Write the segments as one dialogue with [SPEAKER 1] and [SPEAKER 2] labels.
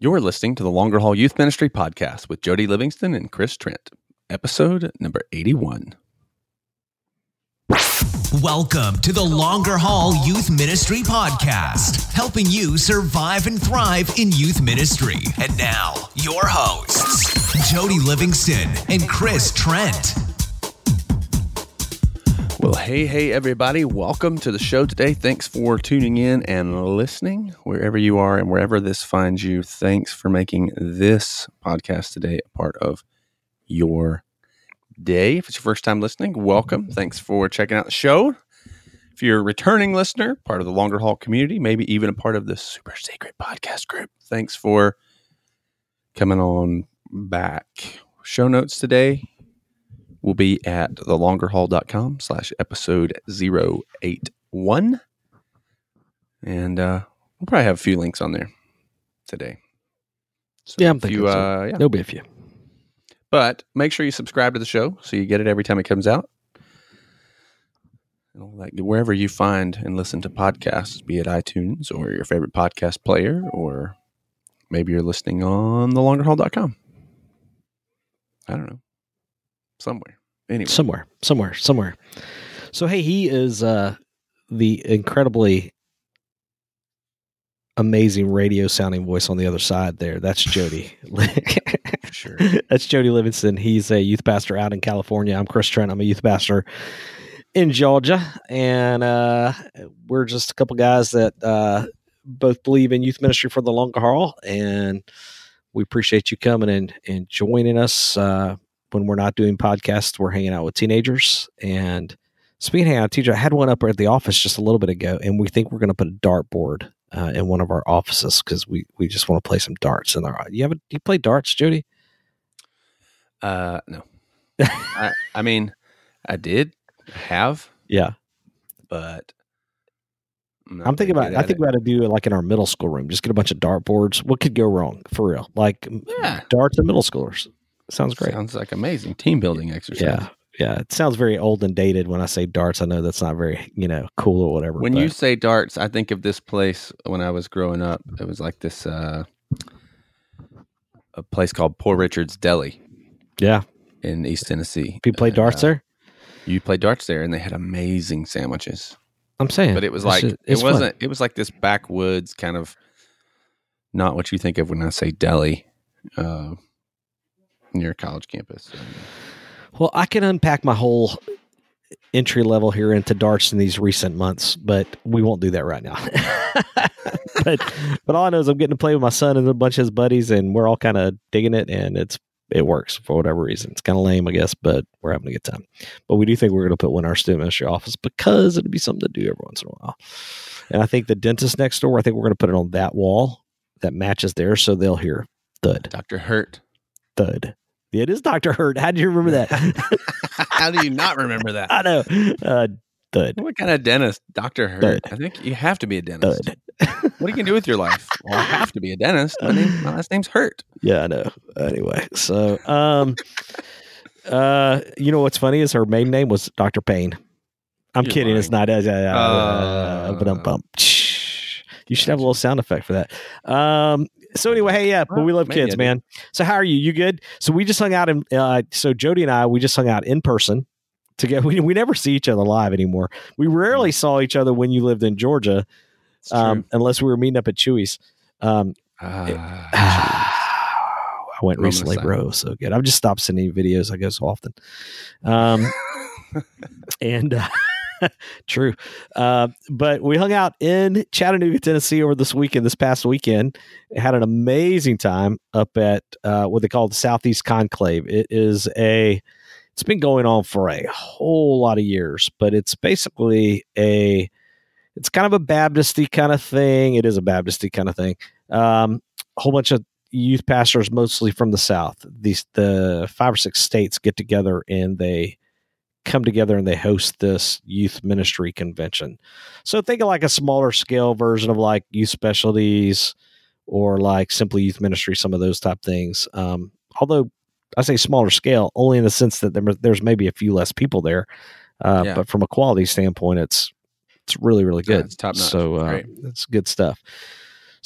[SPEAKER 1] You're listening to the Longer Haul Youth Ministry podcast with Jody Livingston and Chris Trent, episode number 81.
[SPEAKER 2] Welcome to the Longer Haul Youth Ministry Podcast, helping you survive and thrive in youth ministry. And now, your hosts, Jody Livingston and Chris Trent.
[SPEAKER 1] Well, hey, hey, everybody. Welcome to the show today. Thanks for tuning in and listening wherever you are and wherever this finds you. Thanks for making this podcast today a part of your day. If it's your first time listening, welcome. Thanks for checking out the show. If you're a returning listener, part of the Longer Haul community, maybe even a part of the super secret podcast group, thanks for coming on back. Show notes today will be at thelongerhaul.com slash episode 081. And uh, we'll probably have a few links on there today.
[SPEAKER 3] So yeah, I'm thinking
[SPEAKER 1] you,
[SPEAKER 3] so.
[SPEAKER 1] uh, yeah.
[SPEAKER 3] There'll be a few.
[SPEAKER 1] But make sure you subscribe to the show so you get it every time it comes out. And all that, wherever you find and listen to podcasts, be it iTunes or your favorite podcast player, or maybe you're listening on thelongerhaul.com. I don't know. Somewhere. Anyway.
[SPEAKER 3] Somewhere, somewhere, somewhere. So hey, he is uh the incredibly amazing radio sounding voice on the other side there. That's Jody.
[SPEAKER 1] Sure.
[SPEAKER 3] That's Jody Livingston. He's a youth pastor out in California. I'm Chris Trent. I'm a youth pastor in Georgia. And uh, we're just a couple guys that uh, both believe in youth ministry for the long haul. And we appreciate you coming and, and joining us. Uh, when we're not doing podcasts, we're hanging out with teenagers. And speaking of teacher, I had one up at the office just a little bit ago, and we think we're going to put a dartboard uh, in one of our offices because we we just want to play some darts in our. You have a, you play darts, Jody?
[SPEAKER 1] Uh, no. I, I mean, I did have,
[SPEAKER 3] Yeah,
[SPEAKER 1] but I'm,
[SPEAKER 3] I'm thinking about. I think
[SPEAKER 1] it.
[SPEAKER 3] we got to do it like in our middle school room. Just get a bunch of dartboards. What could go wrong for real? Like
[SPEAKER 1] Yeah.
[SPEAKER 3] darts in middle schoolers. Sounds great.
[SPEAKER 1] Sounds like amazing team building exercise.
[SPEAKER 3] yeah, yeah. It sounds very old and dated when I say darts. I know that's not very you know cool or whatever.
[SPEAKER 1] When
[SPEAKER 3] but-
[SPEAKER 1] you say darts, I think of this place when I was growing up. It was like this uh, a place called Poor Richard's Deli
[SPEAKER 3] yeah,
[SPEAKER 1] in East Tennessee.
[SPEAKER 3] people play
[SPEAKER 1] And,
[SPEAKER 3] darts
[SPEAKER 1] uh,
[SPEAKER 3] there.
[SPEAKER 1] You played darts there, and they had amazing sandwiches.
[SPEAKER 3] I'm saying,
[SPEAKER 1] But it was like
[SPEAKER 3] just-
[SPEAKER 1] it wasn't. It was like this backwoods kind of, not what you think of when I say deli, uh, near college campus.
[SPEAKER 3] Well, I can unpack my whole entry level here into darts in these recent months, but we won't do that right now. but but all I know is I'm getting to play with my son and a bunch of his buddies, and we're all kind of digging it, and it's it works for whatever reason. It's kind of lame, I guess, but we're having a good time. But we do think we're going to put one in our student ministry office because it'd be something to do every once in a while. And I think the dentist next door, I think we're going to put it on that wall that matches there, so they'll hear thud,
[SPEAKER 1] Doctor Hurt.
[SPEAKER 3] Thud. It is Doctor Hurt. How do you remember that?
[SPEAKER 1] How do you not remember that?
[SPEAKER 3] I know. Uh, thud.
[SPEAKER 1] What kind of dentist? Doctor Hurt.
[SPEAKER 3] Thud.
[SPEAKER 1] I think you have to be a dentist.
[SPEAKER 3] Thud.
[SPEAKER 1] What are you gonna do with your life? Well, I have to be a dentist. My, name, my last name's Hurt.
[SPEAKER 3] Yeah, I know. Anyway, so um, uh, you know what's funny is her maiden name was Doctor Payne. I'm
[SPEAKER 1] You're
[SPEAKER 3] kidding. It's not. Uh, uh, uh, but
[SPEAKER 1] I'm
[SPEAKER 3] bump. You should have a little sound effect for that. Um. So anyway, hey, yeah, but we love kids, man. So how are you? You good? So we just hung out in. Uh, so Jody and I, we just hung out in person together. We we never see each other live anymore. We rarely saw each other when you lived in Georgia, um, unless we were meeting up at Chewy's. Um,
[SPEAKER 1] Ah,
[SPEAKER 3] I went recently, bro. So good. I've just stopped sending videos. I go so often. Um, and uh, true. Uh, but we hung out in Chattanooga, Tennessee over this weekend, this past weekend. Had an amazing time up at uh, what they call the Southeast Conclave. It is a, it's been going on for a whole lot of years, but it's basically a, it's kind of a Baptisty kind of thing. It is a Baptisty kind of thing. Um, a whole bunch of youth pastors, mostly from the South. These the five or six states get together and they come together and they host this youth ministry convention. So think of like a smaller scale version of like youth specialties or like simply youth ministry, some of those type things. Um, although I say smaller scale, only in the sense that there, there's maybe a few less people there. Uh,
[SPEAKER 1] Yeah.
[SPEAKER 3] But from a quality standpoint, it's it's really really
[SPEAKER 1] Yeah,
[SPEAKER 3] good.
[SPEAKER 1] it's top-notch.
[SPEAKER 3] So uh, it's good stuff.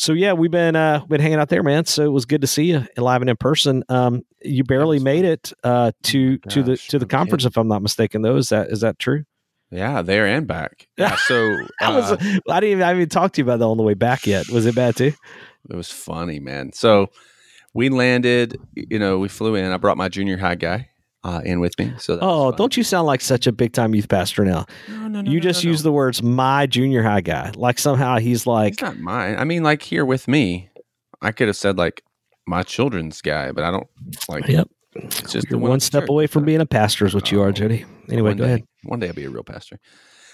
[SPEAKER 3] So yeah, we've been uh been hanging out there, man. So it was good to see you live and in person. Um, you barely made it uh to
[SPEAKER 1] Oh
[SPEAKER 3] to the to the conference, if I'm not mistaken. Though is that is that true?
[SPEAKER 1] Yeah, there and back. Yeah, so
[SPEAKER 3] I was
[SPEAKER 1] uh,
[SPEAKER 3] I didn't even I haven't even talked to you about that on the way back yet. Was it bad too?
[SPEAKER 1] it was funny, man. So we landed. You know, we flew in. I brought my junior high guy uh, in with me. So that
[SPEAKER 3] Oh, don't you sound like such a big time youth pastor now?
[SPEAKER 1] No, no, no,
[SPEAKER 3] you
[SPEAKER 1] no,
[SPEAKER 3] just
[SPEAKER 1] no,
[SPEAKER 3] use
[SPEAKER 1] no.
[SPEAKER 3] the words "my junior high guy," like somehow he's like,
[SPEAKER 1] It's not mine. I mean, like here with me, I could have said like my children's guy, but I don't like.
[SPEAKER 3] "Yep,
[SPEAKER 1] It's just
[SPEAKER 3] you're
[SPEAKER 1] one
[SPEAKER 3] one step away from being a pastor," is what you are,
[SPEAKER 1] Oh,
[SPEAKER 3] Jody. Anyway,
[SPEAKER 1] one
[SPEAKER 3] go
[SPEAKER 1] day,
[SPEAKER 3] ahead.
[SPEAKER 1] One day I'll be a real pastor.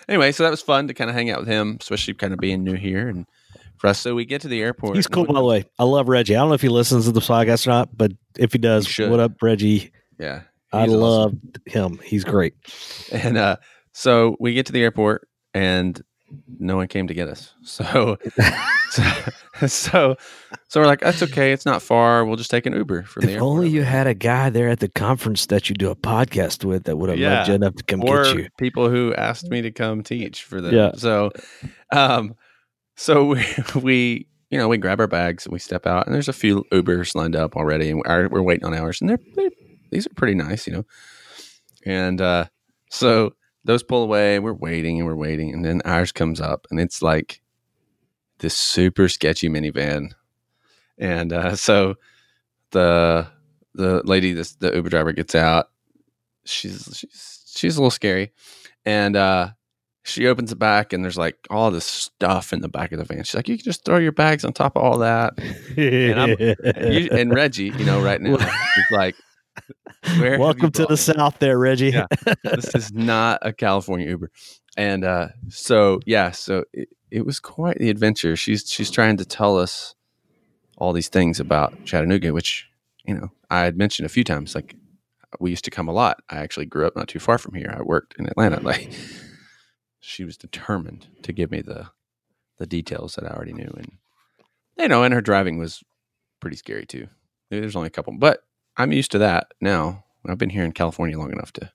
[SPEAKER 1] Anyway, so that was fun to kind of hang out with him, especially kind of being new here and for us. So we get to the airport.
[SPEAKER 3] He's cool, by the way. I love Reggie. I don't know if he listens to the podcast or not, but if he does,
[SPEAKER 1] He
[SPEAKER 3] what up, Reggie?
[SPEAKER 1] Yeah,
[SPEAKER 3] I
[SPEAKER 1] awesome.
[SPEAKER 3] love him. He's great.
[SPEAKER 1] And uh, so we get to the airport, and no one came to get us. So, so, so, so we're like, that's okay. It's not far. We'll just take an Uber from the
[SPEAKER 3] If only you had a guy there at the conference that you do a podcast with that would have
[SPEAKER 1] Yeah.
[SPEAKER 3] loved you enough to come
[SPEAKER 1] or
[SPEAKER 3] get you.
[SPEAKER 1] people who asked me to come teach for them.
[SPEAKER 3] Yeah.
[SPEAKER 1] So, um, so we, we, you know, we grab our bags and we step out, and there's a few Ubers lined up already, and we're, we're waiting on ours, and they're, they're these are pretty nice, you know. And uh, so those pull away, we're waiting and we're waiting, and then ours comes up, and it's like this super sketchy minivan, and uh, so the the lady, this the Uber driver gets out. She's she's she's a little scary, and uh, she opens the back, and there's like all this stuff in the back of the van. She's like, "You can just throw your bags on top of all that." I'm- And, you, and Reggie, you know, right now, is like, "Where? have you
[SPEAKER 3] Welcome to the
[SPEAKER 1] me?"
[SPEAKER 3] South, there, Reggie.
[SPEAKER 1] Yeah. this is not a California Uber. And uh, so yeah, so it, it was quite the adventure. She's she's trying to tell us all these things about Chattanooga, which you know I had mentioned a few times. Like we used to come a lot. I actually grew up not too far from here. I worked in Atlanta. Like she was determined to give me the the details that I already knew, and you know, and her driving was pretty scary too. There's only a couple, but I'm used to that now. I've been here in California long enough to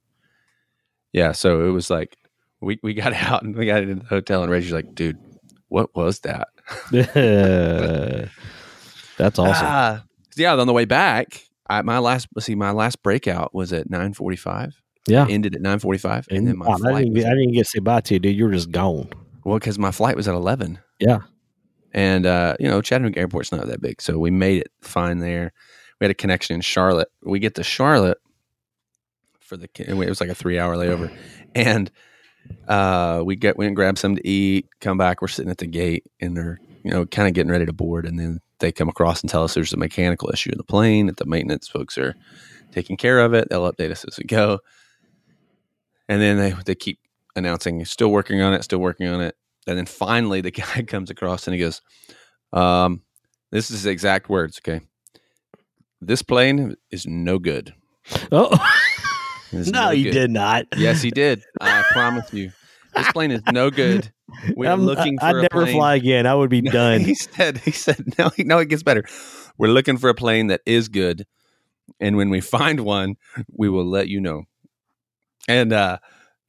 [SPEAKER 1] yeah, so it was like we, we got out and we got into the hotel and Reggie's like, dude, what was that?
[SPEAKER 3] That's awesome.
[SPEAKER 1] Ah. yeah, on the way back, I, my last see, my last breakout was at nine forty five.
[SPEAKER 3] yeah.
[SPEAKER 1] Ended at nine forty five, and,
[SPEAKER 3] And
[SPEAKER 1] then my
[SPEAKER 3] I,
[SPEAKER 1] flight.
[SPEAKER 3] didn't
[SPEAKER 1] Was
[SPEAKER 3] get, I didn't get to say bye to you, dude. You were just gone.
[SPEAKER 1] well, because my flight was at eleven.
[SPEAKER 3] Yeah.
[SPEAKER 1] and uh, you know Chattanooga Airport's not that big, so we made it fine there. We had a connection in Charlotte. We get to Charlotte for the it was like a three hour layover, and uh, we get we went and grab some to eat. Come back, we're sitting at the gate, and they're you know kind of getting ready to board, and then they come across and tell us there's a mechanical issue in the plane. That the maintenance folks are taking care of it. They'll update us as we go, and then they they keep announcing still working on it, still working on it, and then finally the guy comes across and he goes, um, "This is his exact words, okay." This plane is no good.
[SPEAKER 3] Oh,
[SPEAKER 1] It is
[SPEAKER 3] no, you
[SPEAKER 1] good."
[SPEAKER 3] did not.
[SPEAKER 1] Yes, he did. I promise you. This plane is no good. We're
[SPEAKER 3] I'm-
[SPEAKER 1] looking for
[SPEAKER 3] I'd
[SPEAKER 1] a
[SPEAKER 3] never
[SPEAKER 1] plane.
[SPEAKER 3] fly again. I would be done.
[SPEAKER 1] He said, he said, no, no, it gets better. We're looking for a plane that is good. And when we find one, we will let you know. And uh,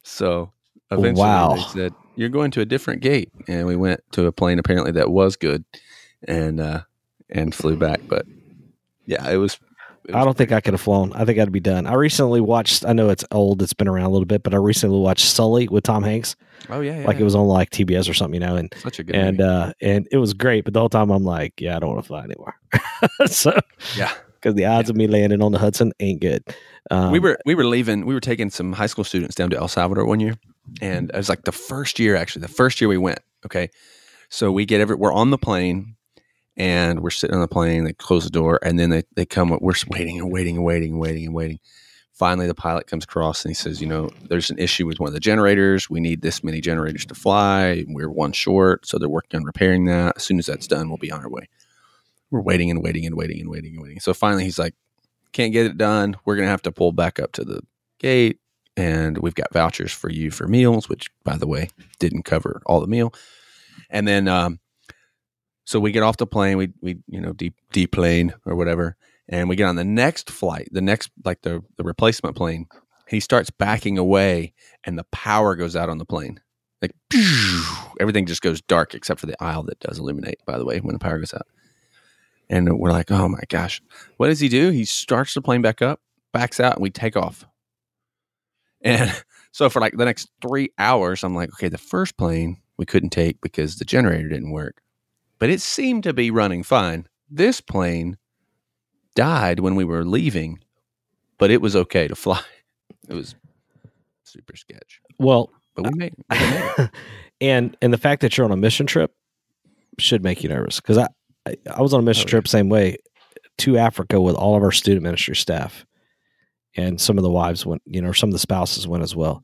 [SPEAKER 1] so eventually
[SPEAKER 3] Wow.
[SPEAKER 1] they said, You're going to a different gate. And we went to a plane apparently that was good and uh and flew back. But yeah, it was, it was
[SPEAKER 3] I don't think I could have flown. I think I'd be done. I recently watched. I know it's old. It's been around a little bit, but I recently watched Sully with Tom Hanks.
[SPEAKER 1] oh yeah, yeah
[SPEAKER 3] Like it was on like TBS or something, you know. And
[SPEAKER 1] such a good
[SPEAKER 3] and
[SPEAKER 1] movie.
[SPEAKER 3] uh and it was great. But the whole time I'm like, yeah, I don't want to fly anymore. so
[SPEAKER 1] yeah.
[SPEAKER 3] because the odds of me landing on the Hudson ain't good. Um,
[SPEAKER 1] we were we were leaving. We were taking some high school students down to El Salvador one year, and it was like the first year actually. The first year we went. Okay, so we get every. We're on the plane, and we're sitting on the plane. They close the door, and then they they come. We're waiting and waiting and waiting and waiting and waiting. Finally, the pilot comes across and he says, "You know, there's an issue with one of the generators. We need this many generators to fly. We're one short, so they're working on repairing that. As soon as that's done, we'll be on our way." We're waiting and waiting and waiting and waiting and waiting. So finally, he's like can't get it done. We're to have to pull back up to the gate. And we've got vouchers for you for meals, which, by the way, didn't cover all the meal. And then, um, so we get off the plane, we, we, you know, deep, plane or whatever. And we get on the next flight, the next, like the, the replacement plane. He starts backing away and the power goes out on the plane. like everything just goes dark except for the aisle that does illuminate. By the way, when the power goes out, and we're like, oh my gosh, what does he do? He starts the plane back up, backs out, and we take off. And so for like the next three hours, I'm like, okay, the first plane we couldn't take because the generator didn't work, but it seemed to be running fine. This plane died when we were leaving, but it was okay to fly. It was super sketch,
[SPEAKER 3] Well,
[SPEAKER 1] but we made, we made it.
[SPEAKER 3] and and the fact that you're on a mission trip should make you nervous because I, I I was on a oh, mission
[SPEAKER 1] Oh, yeah.
[SPEAKER 3] trip same way to Africa with all of our student ministry staff, and some of the wives went, you know, some of the spouses went as well,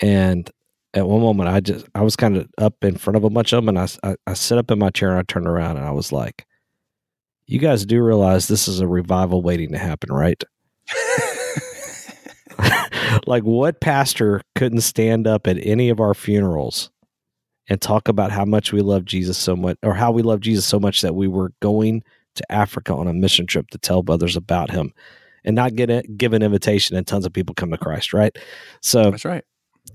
[SPEAKER 3] and at one moment I just I was kind of up in front of a bunch of them, and I—I sit up in my chair and I turned around and I was like, "You guys do realize this is a revival waiting to happen, right?" like what pastor couldn't stand up at any of our funerals and talk about how much we love Jesus so much or how we love Jesus so much that we were going to Africa on a mission trip to tell others about him and not get it give an invitation and tons of people come to Christ, right? So
[SPEAKER 1] That's right.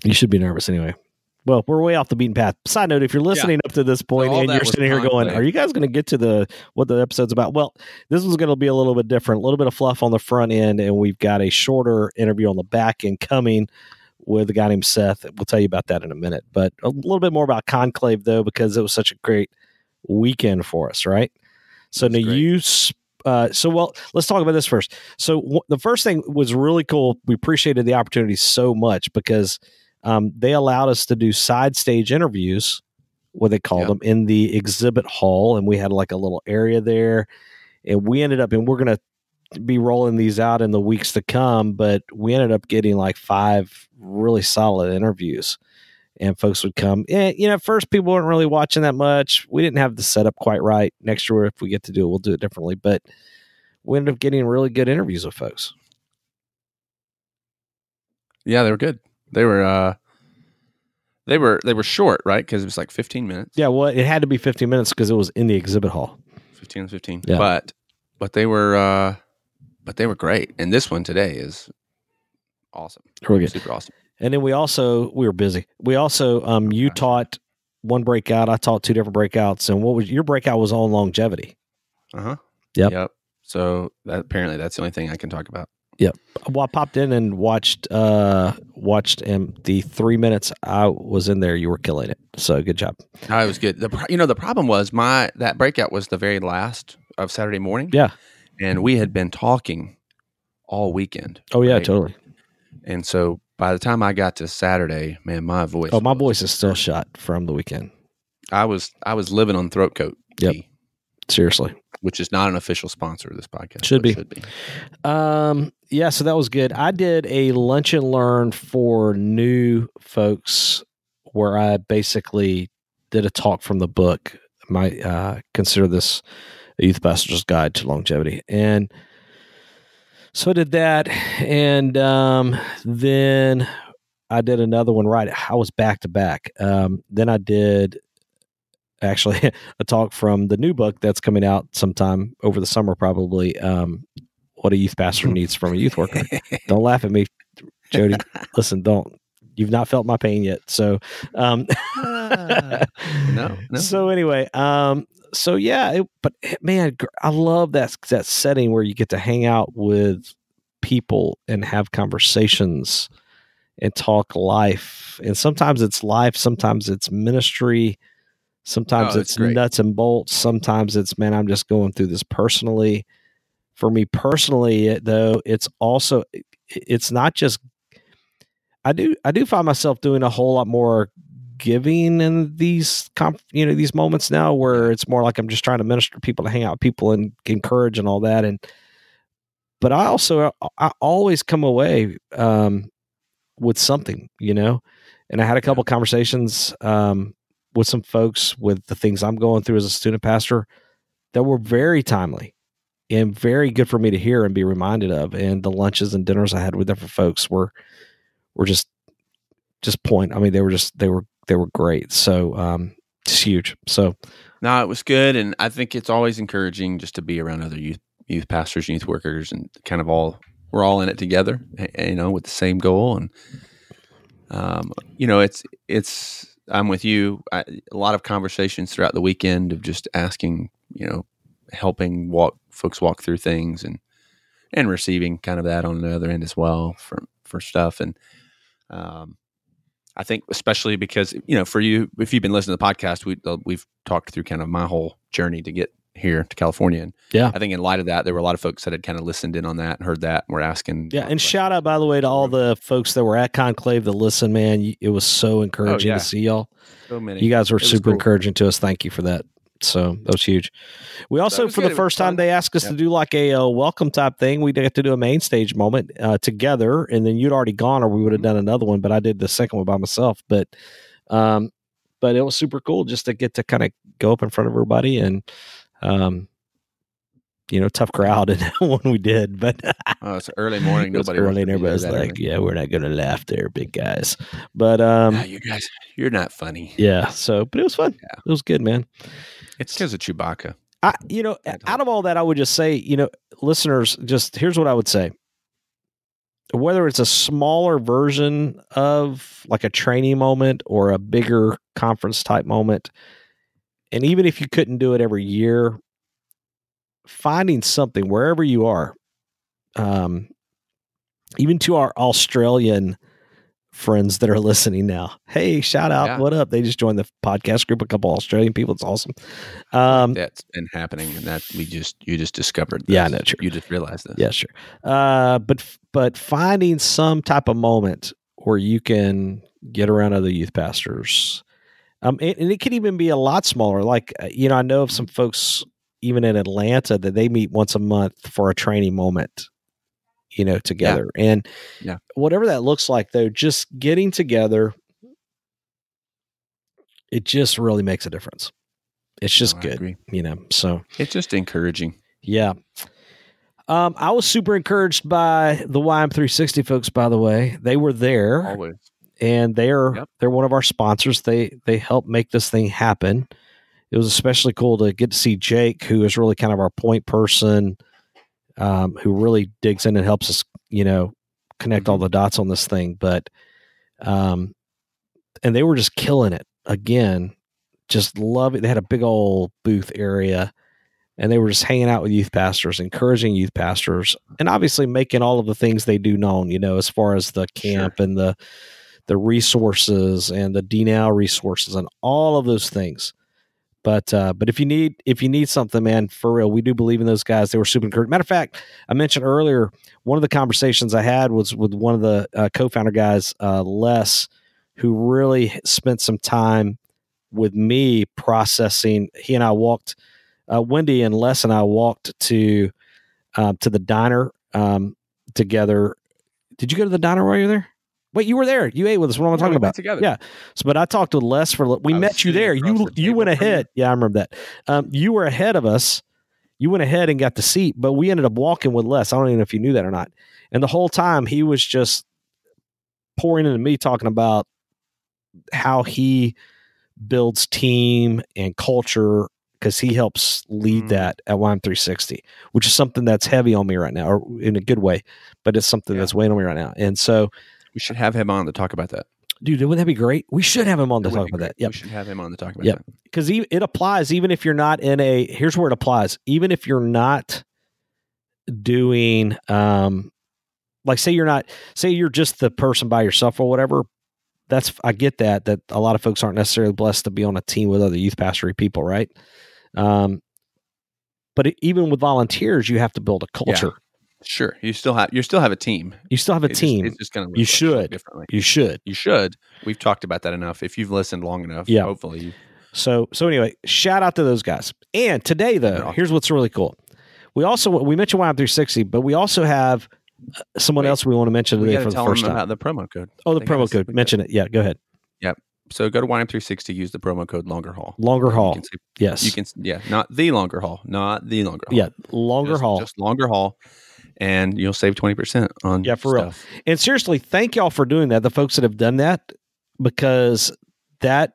[SPEAKER 3] You should be nervous anyway. Well, we're way off the beaten path. Side note, if you're listening up to this point
[SPEAKER 1] all
[SPEAKER 3] and you're sitting here going. Are you guys gonna get to the what the episode's about? Well, this one's gonna be a little bit different, a little bit of fluff on the front end, and we've got a shorter interview on the back end coming with a guy named Seth. We'll tell you about that in a minute. But a little bit more about Conclave though, because it was such a great weekend for us, right? So
[SPEAKER 1] was
[SPEAKER 3] now
[SPEAKER 1] great.
[SPEAKER 3] you uh, so well, let's talk about this first. So w- the first thing was really cool. We appreciated the opportunity so much because um, they allowed us to do side stage interviews, what they called them, in the exhibit hall, and we had like a little area there. And we ended up, and we're gonna be rolling these out in the weeks to come, but we ended up getting like five really solid interviews. And folks would come. And, you know, at first people weren't really watching that much. We didn't have the setup quite right. Next year, if we get to do it, we'll do it differently. But we ended up getting really good interviews with folks.
[SPEAKER 1] Yeah, they were good. They were uh they were they were short, right? Because it was like 15 minutes.
[SPEAKER 3] Yeah, well, it had to be 15 minutes because it was in the exhibit hall.
[SPEAKER 1] 15 and 15.
[SPEAKER 3] Yeah.
[SPEAKER 1] But but they were uh but they were great. And this one today is awesome.
[SPEAKER 3] Really good.
[SPEAKER 1] Super awesome.
[SPEAKER 3] And then we also we were busy. We also um you taught one breakout. I taught two different breakouts. And what was your breakout was on longevity.
[SPEAKER 1] Uh-huh.
[SPEAKER 3] Yep.
[SPEAKER 1] Yep. So that apparently that's the only thing I can talk about. Yep.
[SPEAKER 3] Well, I popped in and watched uh watched um the three minutes I was in there. You were killing it. So good job.
[SPEAKER 1] I was good. The you know the problem was my that breakout was the very last of Saturday morning.
[SPEAKER 3] Yeah.
[SPEAKER 1] And we had been talking all weekend.
[SPEAKER 3] Oh yeah,
[SPEAKER 1] right?
[SPEAKER 3] totally.
[SPEAKER 1] And so by the time I got to Saturday, man, my voice
[SPEAKER 3] Oh, my voice is still shot from the weekend.
[SPEAKER 1] I was I was living on throat coat
[SPEAKER 3] Yep.
[SPEAKER 1] tea,
[SPEAKER 3] Seriously.
[SPEAKER 1] which is not an official sponsor of this podcast.
[SPEAKER 3] Should be.
[SPEAKER 1] Should be.
[SPEAKER 3] Um, yeah, so that was good. I did a lunch and learn for new folks where I basically did a talk from the book. My uh consider this a youth pastor's guide to longevity. And so I did that. And um then I did another one right. I was back to back. Um then I did actually a talk from the new book that's coming out sometime over the summer probably um what a youth pastor needs from a youth worker don't laugh at me jody listen don't you've not felt my pain yet so um
[SPEAKER 1] no, no.
[SPEAKER 3] so anyway um so yeah it, but eh, man i love that that setting where you get to hang out with people and have conversations and talk life and sometimes it's life sometimes it's ministry sometimes
[SPEAKER 1] Oh,
[SPEAKER 3] it's
[SPEAKER 1] great.
[SPEAKER 3] nuts and bolts sometimes it's man i'm just going through this personally for me personally it- though it's also it- it's not just i do i do find myself doing a whole lot more giving in these comp, you know these moments now where it's more like i'm just trying to minister to people to hang out with people and encourage and all that and but i also i always come away um with something you know? And i had a couple conversations um with some folks with the things i'm going through as a student pastor that were very timely and very good for me to hear and be reminded of and the lunches and dinners i had with different folks were were just just point i mean they were just they were they were great so um it's huge so
[SPEAKER 1] No, it was good, and I think it's always encouraging just to be around other youth youth pastors, youth workers, and kind of all we're all in it together, you know, with the same goal. And um, you know, it's it's I'm with you. I, a lot of conversations throughout the weekend of just asking, you know, helping walk folks walk through things and and receiving kind of that on the other end as well for for stuff. And um, I think especially because you know, for you, if you've been listening to the podcast, we uh, we've talked through kind of my whole journey to get here to California. And
[SPEAKER 3] Yeah.
[SPEAKER 1] I think in light of that, there were a lot of folks that had kind of listened in on that and heard that and were asking.
[SPEAKER 3] Yeah, and shout out by the way to all the folks that were at Conclave that listen, man. It was so encouraging
[SPEAKER 1] Oh, yeah.
[SPEAKER 3] to see y'all.
[SPEAKER 1] so many.
[SPEAKER 3] You guys were
[SPEAKER 1] It
[SPEAKER 3] super
[SPEAKER 1] cool.
[SPEAKER 3] encouraging to us. Thank you for that. So that was huge. We also, for
[SPEAKER 1] good.
[SPEAKER 3] the first time, they asked us
[SPEAKER 1] Yeah.
[SPEAKER 3] to do like a, uh welcome type thing. We got to do a main stage moment uh, together, and then you'd already gone, or we would have
[SPEAKER 1] Mm-hmm.
[SPEAKER 3] done another one. But I did the second one by myself. But, um, but it was super cool just to get to kind of go up in front of everybody and, um, you know, tough crowd and when we did, but
[SPEAKER 1] Oh, it's early morning.
[SPEAKER 3] was
[SPEAKER 1] Nobody
[SPEAKER 3] early, and
[SPEAKER 1] be there
[SPEAKER 3] everybody's
[SPEAKER 1] that
[SPEAKER 3] like,
[SPEAKER 1] early.
[SPEAKER 3] "Yeah, we're not going to laugh there, big guys." But um,
[SPEAKER 1] "Ah, you guys, you're not funny.
[SPEAKER 3] yeah. So, but it was fun.
[SPEAKER 1] Yeah.
[SPEAKER 3] It was good, man.
[SPEAKER 1] It's because of Chewbacca.
[SPEAKER 3] I, you know,
[SPEAKER 1] At
[SPEAKER 3] out of all that, I would just say, you know, listeners, just here's what I would say. Whether it's a smaller version of like a training moment or a bigger conference type moment, and even if you couldn't do it every year, finding something wherever you are, um, even to our Australian friends that are listening now. Hey, shout out!
[SPEAKER 1] Yeah.
[SPEAKER 3] What up? They just joined the podcast group. A couple Australian people. It's awesome. Um,
[SPEAKER 1] That's been happening, and that we just you just discovered.
[SPEAKER 3] Yeah,
[SPEAKER 1] this.
[SPEAKER 3] know, true.
[SPEAKER 1] You just realized this.
[SPEAKER 3] Yeah, sure. Uh, but but finding some type of moment where you can get around other youth pastors, um, and, and it can even be a lot smaller. Like uh, you know, I know of some folks even in Atlanta that they meet once a month for a training moment. You know, together, and
[SPEAKER 1] Yeah.
[SPEAKER 3] whatever that looks like, though, just getting together, it just really makes a difference. It's just
[SPEAKER 1] No,
[SPEAKER 3] good, you know. So
[SPEAKER 1] It's just encouraging.
[SPEAKER 3] yeah. Um, I was super encouraged by the YM360 folks. By the way, they were there,
[SPEAKER 1] Always.
[SPEAKER 3] and they're
[SPEAKER 1] Yep.
[SPEAKER 3] they're one of our sponsors. They they help make this thing happen. It was especially cool to get to see Jake, who is really kind of our point person, um, who really digs in and helps us, you know, connect all the dots on this thing. But, um, and they were just killing it again. Just love it. They had a big old booth area and they were just hanging out with youth pastors, encouraging youth pastors, and obviously making all of the things they do known, you know, as far as the camp and the the resources and the DNOW resources and all of those things. But uh, but if you need if you need something, man, for real, we do believe in those guys. They were super encouraged. Matter of fact, I mentioned earlier one of the conversations I had was with one of the uh, co-founder guys, uh, Les, who really spent some time with me processing. He and I walked, uh, Wendy and Les and I walked to uh, to the diner um, together. Did you go to the diner while you were there? Wait, you were there. You ate with us. What am I
[SPEAKER 1] Yeah,
[SPEAKER 3] talking
[SPEAKER 1] we
[SPEAKER 3] about?
[SPEAKER 1] together.
[SPEAKER 3] Yeah. So, but I talked with Les for. We
[SPEAKER 1] I
[SPEAKER 3] met you there. You
[SPEAKER 1] the
[SPEAKER 3] you went
[SPEAKER 1] you.
[SPEAKER 3] ahead. Yeah, I remember that. Um, you were ahead of us. You went ahead and got the seat, but we ended up walking with Les. I don't even know if you knew that or not. And the whole time he was just pouring into me, talking about how he builds team and culture because he helps lead
[SPEAKER 1] Mm.
[SPEAKER 3] that at YM360, which is something that's heavy on me right now, or in a good way, but it's something
[SPEAKER 1] Yeah.
[SPEAKER 3] that's weighing on me right now. And so,
[SPEAKER 1] We should have him on to talk about that.
[SPEAKER 3] dude, wouldn't that be great? We should have him on to talk about
[SPEAKER 1] great.
[SPEAKER 3] that. Yep.
[SPEAKER 1] We should have him on to talk about
[SPEAKER 3] Yep.
[SPEAKER 1] that.
[SPEAKER 3] because it applies even if you're not in a here's where it applies even if you're not doing um like say you're not say you're just the person by yourself or whatever that's i get that that a lot of folks aren't necessarily blessed to be on a team with other youth pastory people right um but even with volunteers you have to build a culture
[SPEAKER 1] Sure. You still have you still have a team.
[SPEAKER 3] you still have a
[SPEAKER 1] It just-
[SPEAKER 3] team
[SPEAKER 1] it's just going to
[SPEAKER 3] You should.
[SPEAKER 1] differently.
[SPEAKER 3] you should
[SPEAKER 1] You should. We've talked about that enough. If you've listened long enough,
[SPEAKER 3] Yeah.
[SPEAKER 1] hopefully
[SPEAKER 3] So so anyway, shout out to those guys. And today though, here's what's really cool. We also we mentioned YM 360, but we also have uh, someone
[SPEAKER 1] Wait.
[SPEAKER 3] else we want to mention today for the
[SPEAKER 1] tell
[SPEAKER 3] first
[SPEAKER 1] them
[SPEAKER 3] time.
[SPEAKER 1] about the promo code.
[SPEAKER 3] oh, the
[SPEAKER 1] they
[SPEAKER 3] promo code. Mention it. Yeah, go ahead. Yep.
[SPEAKER 1] So go to YM360, use the promo code Longer Haul.
[SPEAKER 3] Longer
[SPEAKER 1] You
[SPEAKER 3] haul.
[SPEAKER 1] see-
[SPEAKER 3] Yes.
[SPEAKER 1] You can, yeah, not the Longer Haul, not the Longer Haul.
[SPEAKER 3] yeah, longer
[SPEAKER 1] just,
[SPEAKER 3] haul.
[SPEAKER 1] just Longer Haul, and you'll save twenty percent on
[SPEAKER 3] Yeah, for real. and seriously, thank y'all for doing that. The folks that have done that because that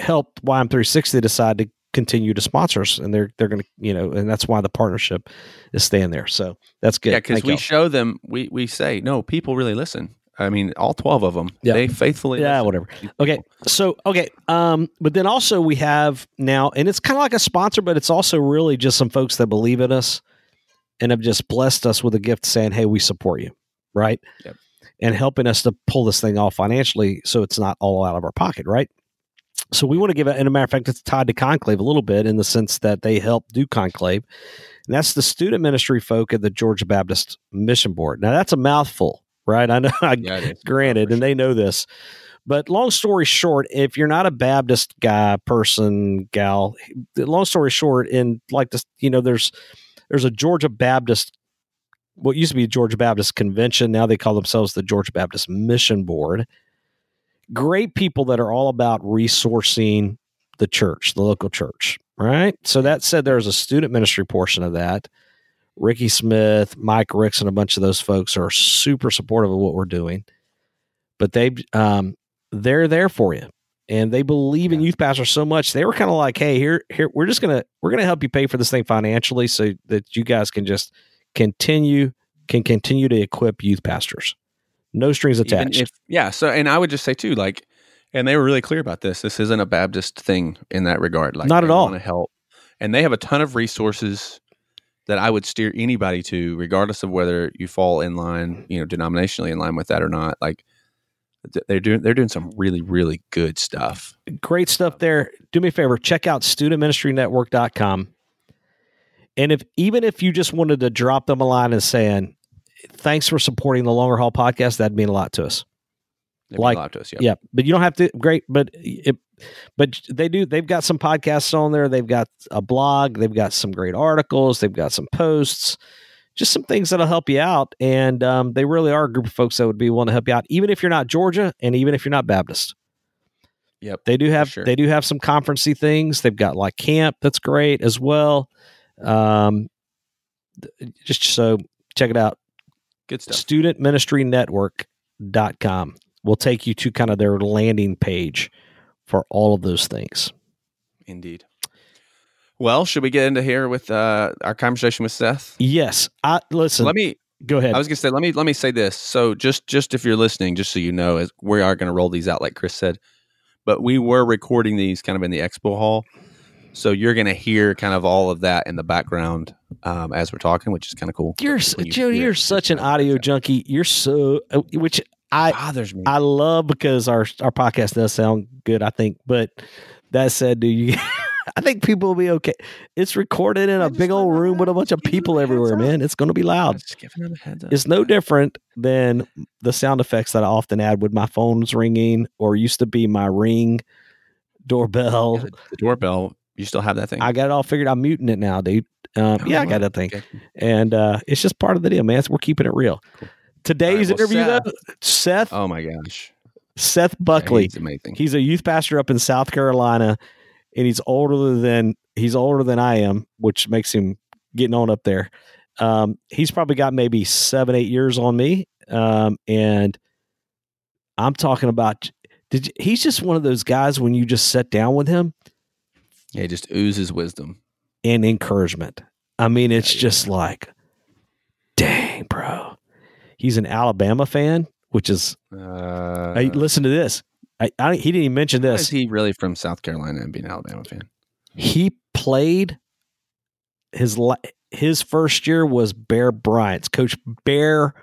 [SPEAKER 3] helped YM 360 decide to continue to sponsor us, and they're they're going to you know, and that's why the partnership is staying there. So that's good.
[SPEAKER 1] Yeah, because we
[SPEAKER 3] y'all.
[SPEAKER 1] show them, we we say no, people really listen. I mean, all twelve of them.
[SPEAKER 3] Yeah.
[SPEAKER 1] They faithfully.
[SPEAKER 3] Yeah,
[SPEAKER 1] listen
[SPEAKER 3] whatever. Okay. So okay, um, but then also we have now, and it's kind of like a sponsor, but it's also really just some folks that believe in us and have just blessed us with a gift, saying, "Hey, we support you," right?
[SPEAKER 1] Yep.
[SPEAKER 3] And helping us to pull this thing off financially, so it's not all out of our pocket, right? So we want to give it. And a matter of fact, it's tied to Conclave a little bit in the sense that they help do Conclave, and that's the student ministry folk at the Georgia Baptist Mission Board. Now that's a mouthful, right? I know. I,
[SPEAKER 1] Yeah,
[SPEAKER 3] granted, and they know this. But long story short, if you're not a Baptist guy, person, gal, long story short, in like this, you know, there's there's a Georgia Baptist, what used to be a Georgia Baptist convention. Now they call themselves the Georgia Baptist Mission Board. Great people that are all about resourcing the church, the local church, right? So that said, there's a student ministry portion of that. Ricky Smith, Mike Ricks, and a bunch of those folks are super supportive of what we're doing. But they um they're there for you. And they believe in youth pastors so much. They were kind of like, hey, here, here, we're just gonna we're gonna help you pay for this thing financially so that you guys can just continue can continue to equip youth pastors. No strings attached.
[SPEAKER 1] if yeah, so and I would just say too, like, and they were really clear about this. This isn't a Baptist thing in that regard. Like,
[SPEAKER 3] Not at all.
[SPEAKER 1] Want to help, and they have a ton of resources that I would steer anybody to, regardless of whether you fall in line, you know, denominationally in line with that or not. Like, they're doing they're doing some really really good stuff.
[SPEAKER 3] great stuff there. Do me a favor, check out studentministrynetwork.com. And if even if you just wanted to drop them a line and saying, thanks for supporting the Longer Haul podcast, that'd mean a lot to us.
[SPEAKER 1] Mean
[SPEAKER 3] Like-
[SPEAKER 1] a lot to us, yeah.
[SPEAKER 3] Yeah, but you don't have to. Great, but it, but they do. They've got some podcasts on there. They've got a blog. They've got some great articles. They've got some posts. Just some things that'll help you out, and um, they really are a group of folks that would be willing to help you out, even if you're not Georgia, and even if you're not Baptist.
[SPEAKER 1] Yep.
[SPEAKER 3] They do have
[SPEAKER 1] sure.
[SPEAKER 3] they do have some conferency things. They've got like camp that's great as well. Um, just so check it out
[SPEAKER 1] Good stuff.
[SPEAKER 3] studentministrynetwork.com will take you to kind of their landing page for all of those things.
[SPEAKER 1] Indeed. Well, should we get into here with uh, our conversation with Seth?
[SPEAKER 3] Yes, I listen.
[SPEAKER 1] let me
[SPEAKER 3] go ahead.
[SPEAKER 1] I was gonna say let me let me say this. So just just if you're listening, just so you know, as we are gonna roll these out like Chris said, but we were recording these kind of in the expo hall, so you're gonna hear kind of all of that in the background um, as we're talking, which is kind of cool.
[SPEAKER 3] you're
[SPEAKER 1] you hear
[SPEAKER 3] You're
[SPEAKER 1] it,
[SPEAKER 3] such an audio junkie. You're so uh, which I
[SPEAKER 1] bothers me.
[SPEAKER 3] I love because our our podcast does sound good. I think, but that said, do you? I think people will be okay. It's recorded in a big old room with a bunch of
[SPEAKER 1] Just give them
[SPEAKER 3] people everywhere, man. It's going to be loud.
[SPEAKER 1] just giving them a heads up.
[SPEAKER 3] It's no different than the sound effects that I often add with my phone's ringing or used to be my ring doorbell.
[SPEAKER 1] Yeah, the, doorbell. You still have that thing?
[SPEAKER 3] I got it all figured. I'm muting it now, dude. Um,
[SPEAKER 1] Oh,
[SPEAKER 3] yeah, I got that thing,
[SPEAKER 1] Okay.
[SPEAKER 3] and uh, it's just part of the deal, man. We're keeping it real.
[SPEAKER 1] Cool.
[SPEAKER 3] Today's
[SPEAKER 1] right, well,
[SPEAKER 3] interview,
[SPEAKER 1] Seth-
[SPEAKER 3] though, Seth
[SPEAKER 1] Oh my gosh,
[SPEAKER 3] Seth
[SPEAKER 1] Yeah,
[SPEAKER 3] Buckley.
[SPEAKER 1] he's amazing.
[SPEAKER 3] He's a youth pastor up in South Carolina, and he's older than he's older than I am, which makes him getting on up there. Um, he's probably got maybe seven, eight years on me, um, and I'm talking about. Did you, he's just one of those guys when you just sit down with him
[SPEAKER 1] yeah, he just oozes wisdom.
[SPEAKER 3] and encouragement. I mean, it's
[SPEAKER 1] Yeah, yeah.
[SPEAKER 3] just like, dang, bro. He's an Alabama fan, which is.
[SPEAKER 1] Uh,
[SPEAKER 3] hey, listen to this. I, I, he didn't even mention this.
[SPEAKER 1] is he really from South Carolina and being an Alabama fan?
[SPEAKER 3] he played his his first year was Bear Bryant's coach Bear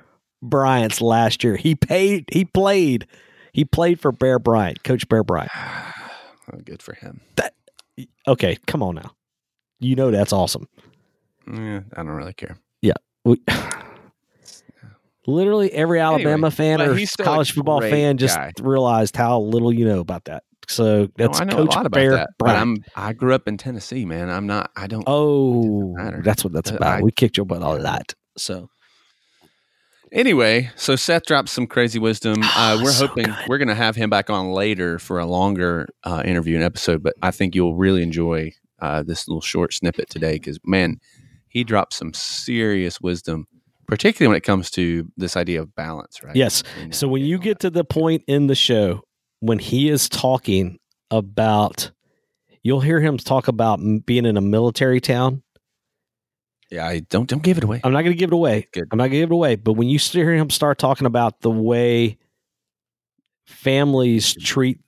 [SPEAKER 3] Bryant's last year. He paid he played he played for Bear Bryant, coach Bear Bryant.
[SPEAKER 1] Oh, good for him.
[SPEAKER 3] Okay, come on now. You know that's awesome.
[SPEAKER 1] Yeah, I don't really care.
[SPEAKER 3] We, literally every Alabama fan or college football fan just
[SPEAKER 1] guy.
[SPEAKER 3] realized how little you know about that. So
[SPEAKER 1] No,
[SPEAKER 3] that's
[SPEAKER 1] I know
[SPEAKER 3] Coach
[SPEAKER 1] a lot about
[SPEAKER 3] Bear
[SPEAKER 1] that, but I'm I grew up in Tennessee, man. I'm not. I don't.
[SPEAKER 3] oh, that's what that's
[SPEAKER 1] Uh,
[SPEAKER 3] about.
[SPEAKER 1] I-
[SPEAKER 3] we kicked your butt a lot. So
[SPEAKER 1] Anyway, so Seth dropped some crazy wisdom. Uh, we're
[SPEAKER 3] So
[SPEAKER 1] hoping
[SPEAKER 3] good.
[SPEAKER 1] we're going to have him back on later for a longer uh, interview and episode, but I think you'll really enjoy uh, this little short snippet today because, man, he dropped some serious wisdom, particularly when it comes to this idea of balance, right?
[SPEAKER 3] Yes.
[SPEAKER 1] And,
[SPEAKER 3] So when you get to the point in the show when he is talking about, you'll hear him talk about being in a military town.
[SPEAKER 1] yeah, I don't don't give it away.
[SPEAKER 3] I'm not going to give it away.
[SPEAKER 1] Good.
[SPEAKER 3] I'm not going to give it away. But when you hear him start talking about the way families treat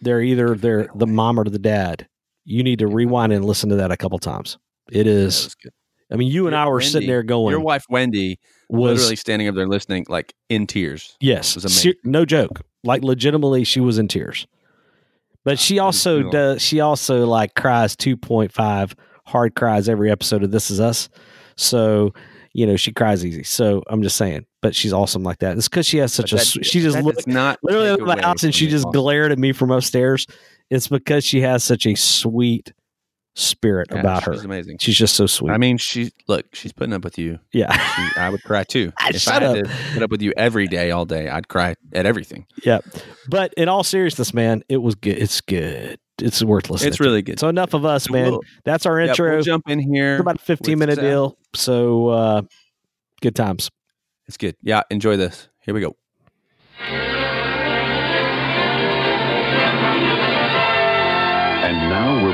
[SPEAKER 3] they're either they're the mom or the dad. You need to rewind and listen to that a couple times. It is
[SPEAKER 1] That
[SPEAKER 3] is.
[SPEAKER 1] was good.
[SPEAKER 3] I mean, you and I were
[SPEAKER 1] Wendy,
[SPEAKER 3] sitting there going.
[SPEAKER 1] Your wife Wendy
[SPEAKER 3] was
[SPEAKER 1] literally standing up there listening, like in tears.
[SPEAKER 3] yes,
[SPEAKER 1] was amazing.
[SPEAKER 3] ser- no joke. Like legitimately, she was in tears. But she
[SPEAKER 1] ah,
[SPEAKER 3] also does. She also like cries two point five hard cries every episode of This Is Us. So you know she cries easy. So I'm just saying. But she's awesome like that. It's because she has such
[SPEAKER 1] But
[SPEAKER 3] a. She just
[SPEAKER 1] that
[SPEAKER 3] looked
[SPEAKER 1] not
[SPEAKER 3] literally the house and she just
[SPEAKER 1] awesome.
[SPEAKER 3] glared at me from upstairs. It's because she has such a sweet spirit
[SPEAKER 1] Yeah,
[SPEAKER 3] about her.
[SPEAKER 1] She's amazing.
[SPEAKER 3] She's just so sweet.
[SPEAKER 1] I mean, she look. She's putting up with you.
[SPEAKER 3] yeah,
[SPEAKER 1] She, I would cry too.
[SPEAKER 3] Ah,
[SPEAKER 1] if
[SPEAKER 3] shut
[SPEAKER 1] I had
[SPEAKER 3] up.
[SPEAKER 1] to put up with you every day, all day, I'd cry at everything.
[SPEAKER 3] yeah. But in all seriousness, man, it was good. It's good. It's worth listening.
[SPEAKER 1] It's really good.
[SPEAKER 3] So enough of us,
[SPEAKER 1] So
[SPEAKER 3] man.
[SPEAKER 1] we'll-
[SPEAKER 3] That's our
[SPEAKER 1] yeah,
[SPEAKER 3] intro.
[SPEAKER 1] we'll jump in here.
[SPEAKER 3] It's about a 15 minute deal. So uh good times.
[SPEAKER 1] It's good. Yeah, enjoy this. Here we go.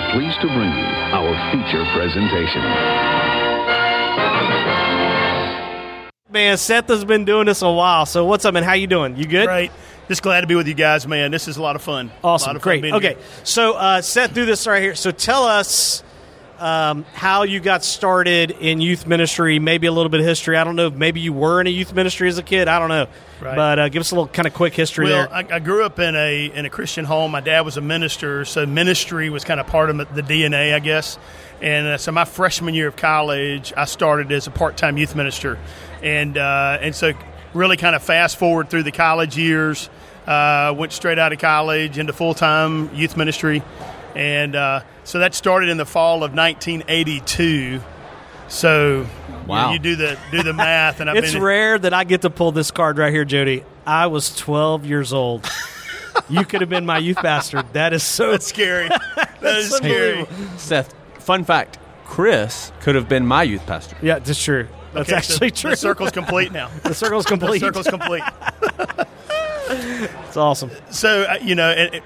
[SPEAKER 4] Now we're pleased to bring you our feature presentation.
[SPEAKER 5] Man, Seth has been doing this a while. So what's up, man? How you doing? You good?
[SPEAKER 6] Great. Just glad to be with you guys, man. This is a lot of fun. A
[SPEAKER 5] Awesome.
[SPEAKER 6] lot of fun
[SPEAKER 5] Great.
[SPEAKER 6] being
[SPEAKER 5] Okay.
[SPEAKER 6] here.
[SPEAKER 5] So uh, Seth, do this right here. So tell us um, how you got started in youth ministry. Maybe a little bit of history. I don't know. Maybe you were in a youth ministry as a kid. I don't know.
[SPEAKER 6] Right.
[SPEAKER 5] But uh, give us a little kind of quick history
[SPEAKER 6] Well,
[SPEAKER 5] there.
[SPEAKER 6] I, I grew up in a in a Christian home. My dad was a minister, so ministry was kind of part of the DNA, I guess. And uh, so my freshman year of college, I started as a part time youth minister, and uh, and so really kind of fast forward through the college years. Uh, went straight out of college into full time youth ministry, and uh, so that started in the fall of 1982. So you know,
[SPEAKER 1] Wow.
[SPEAKER 6] you, do the do the math, and I've
[SPEAKER 5] it's
[SPEAKER 6] been
[SPEAKER 5] rare that I get to pull this card right here, Jody. I was 12 years old. you could have been my youth pastor. That is so
[SPEAKER 6] That's scary. That is scary.
[SPEAKER 1] Seth, fun fact: Chris could have been my youth pastor.
[SPEAKER 5] Yeah, that's true. That's
[SPEAKER 6] Okay, so
[SPEAKER 5] actually true.
[SPEAKER 6] The circle's complete now.
[SPEAKER 5] The circle's complete.
[SPEAKER 6] The
[SPEAKER 5] complete.
[SPEAKER 6] circle's complete.
[SPEAKER 5] It's awesome.
[SPEAKER 6] So uh, you know, it, it-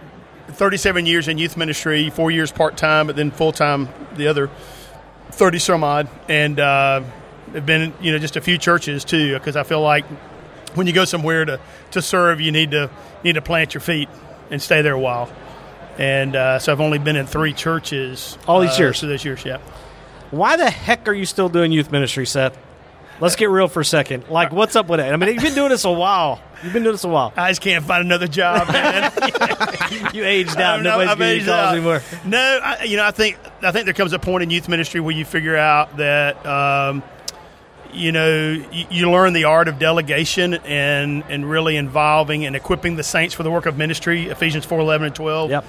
[SPEAKER 6] 37 years in youth ministry, four years part time, but then full time the other 30 some odd, and uh, have been you know just a few churches too, because I feel like when you go somewhere to to serve, you need to you need to plant your feet and stay there a while. And uh, so I've only been in three churches
[SPEAKER 5] All these
[SPEAKER 6] uh,
[SPEAKER 5] years?
[SPEAKER 6] So this years, yeah.
[SPEAKER 5] Why the heck are you still doing youth ministry, Seth? Let's get real for a second. Like, what's up with it? I mean, you've been doing this a while. You've been doing this a while.
[SPEAKER 6] I just can't find another job, man.
[SPEAKER 5] You aged out.
[SPEAKER 6] I'm-
[SPEAKER 5] Nobody's
[SPEAKER 6] I'm
[SPEAKER 5] getting
[SPEAKER 6] aged
[SPEAKER 5] calls
[SPEAKER 6] out.
[SPEAKER 5] anymore.
[SPEAKER 6] No, I, you know, I think I think there comes a point in youth ministry where you figure out that um, you know you, you learn the art of delegation and and really involving and equipping the saints for the work of ministry. Ephesians four eleven and twelve.
[SPEAKER 5] Yep.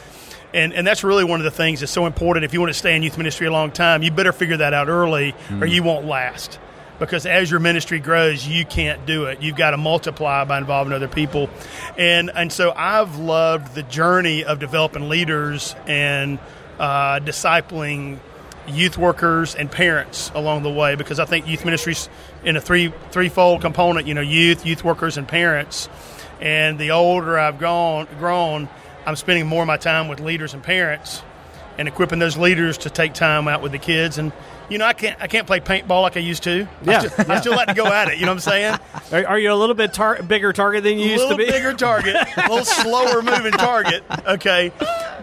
[SPEAKER 6] And, and that's really one of the things that's so important. If you want to stay in youth ministry a long time, you better figure that out early, or you won't last. Because as your ministry grows, you can't do it. You've got to multiply by involving other people, and and so I've loved the journey of developing leaders and uh, discipling youth workers and parents along the way. Because I think youth ministries in a three threefold component. You know, youth, youth workers, and parents. And the older I've gone, grown, I'm spending more of my time with leaders and parents, and equipping those leaders to take time out with the kids. And you know, I can't I can't play paintball like I used to.
[SPEAKER 5] Yeah,
[SPEAKER 6] I still, I still like to go at it. You know what I'm saying?
[SPEAKER 5] Are, are you a little bit tar- bigger target than you
[SPEAKER 6] a
[SPEAKER 5] used to be?
[SPEAKER 6] bigger target, a little slower moving target. Okay,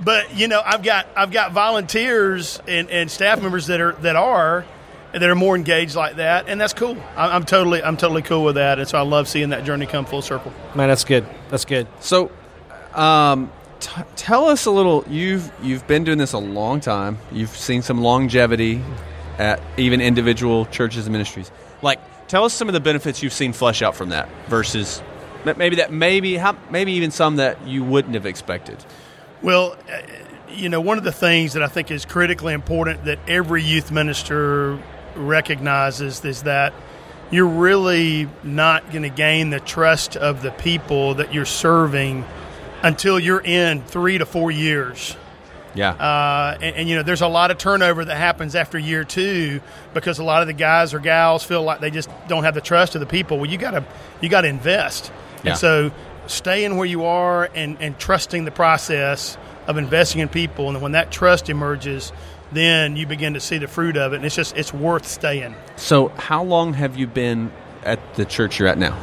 [SPEAKER 6] but you know, I've got I've got volunteers and, and staff members that are that are that are more engaged like that, and that's cool. I'm, I'm totally I'm totally cool with that, and so I love seeing that journey come full circle.
[SPEAKER 5] Man, that's good. That's good.
[SPEAKER 1] So, um, t- tell us a little. You've you've been doing this a long time. You've seen some longevity at even individual churches and ministries. Like, tell us some of the benefits you've seen flesh out from that versus maybe that maybe how maybe even some that you wouldn't have expected.
[SPEAKER 6] Well, uh, you know, one of the things that I think is critically important that every youth minister recognizes is that you're really not going to gain the trust of the people that you're serving until you're in three to four years.
[SPEAKER 1] Yeah.
[SPEAKER 6] Uh, and, and, you know, there's a lot of turnover that happens after year two because a lot of the guys or gals feel like they just don't have the trust of the people. Well, you gotta you gotta invest,
[SPEAKER 1] Yeah.
[SPEAKER 6] and so staying where you are and, and trusting the process of investing in people, and when that trust emerges, then you begin to see the fruit of it, and it's just it's worth staying.
[SPEAKER 1] so, how long have you been at the church you're at now?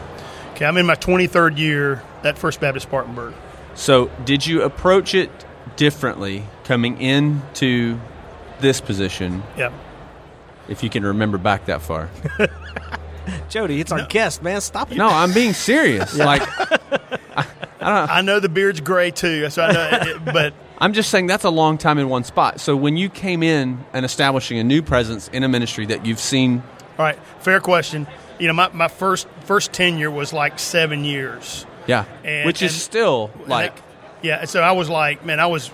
[SPEAKER 6] Okay, I'm in my 23rd year at First Baptist Spartanburg.
[SPEAKER 1] So, did you approach it differently coming into this position?
[SPEAKER 6] Yep.
[SPEAKER 1] If you can remember back that far.
[SPEAKER 3] Jody, it's our guest, man. Stop it.
[SPEAKER 1] No, I'm being serious. Like,
[SPEAKER 6] I I, don't know the beard's gray too, so I know, it, but
[SPEAKER 1] I'm just saying that's a long time in one spot. So, when you came in and establishing a new presence in a ministry that you've seen,
[SPEAKER 6] all right, fair question. You know, my, my first first tenure was like seven years.
[SPEAKER 1] yeah,
[SPEAKER 6] And-
[SPEAKER 1] which is
[SPEAKER 6] and-
[SPEAKER 1] still like,
[SPEAKER 6] that- yeah. So I was like, man, I was